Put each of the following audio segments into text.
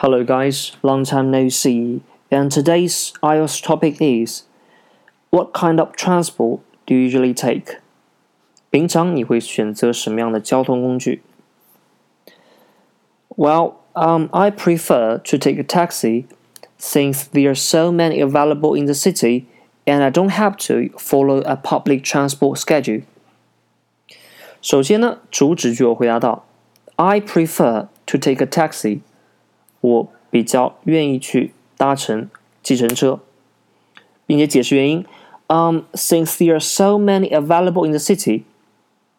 Hello guys, long time no see. And today's IELTS topic is What kind of transport do you usually take? 平常你会选择什么样的交通工具? Well, um, I prefer to take a taxi since there are so many available in the city and I don't have to follow a public transport schedule. 首先呢，主旨句我回答到，I prefer to take a taxi。我比较愿意去搭乘计程车，并且解释原因。Um, since there are so many available in the city，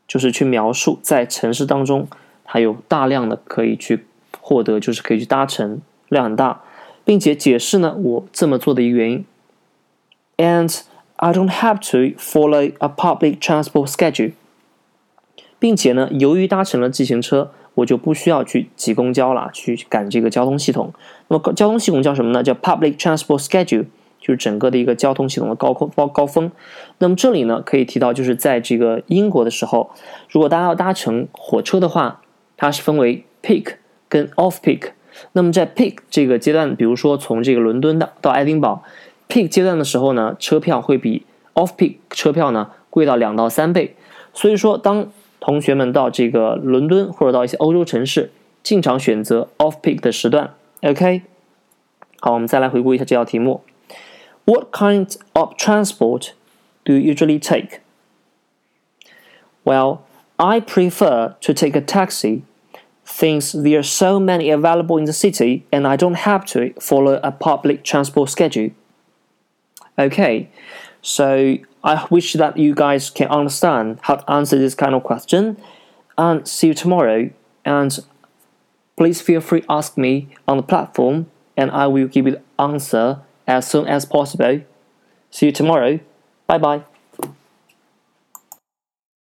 就是去描述在城市当中它有大量的可以去获得，就是可以去搭乘量很大，并且解释呢我这么做的一个原因。And I don't have to follow a public transport schedule，并且呢，由于搭乘了计程车。我就不需要去挤公交了，去赶这个交通系统。那么交通系统叫什么呢？叫 public transport schedule，就是整个的一个交通系统的高高高峰。那么这里呢，可以提到，就是在这个英国的时候，如果大家要搭乘火车的话，它是分为 peak 跟 off peak。那么在 peak 这个阶段，比如说从这个伦敦到到爱丁堡，peak 阶段的时候呢，车票会比 off peak 车票呢贵到两到三倍。所以说当同学们到这个伦敦或者到一些欧洲城市，经常选择 off peak 的时段。OK，好，我们再来回顾一下这道题目。What kind of transport do you usually take? Well, I prefer to take a taxi since there are so many available in the city and I don't have to follow a public transport schedule. Okay, so I wish that you guys can understand how to answer this kind of question. And see you tomorrow. And please feel free to ask me on the platform, and I will give you the answer as soon as possible. See you tomorrow. Bye bye.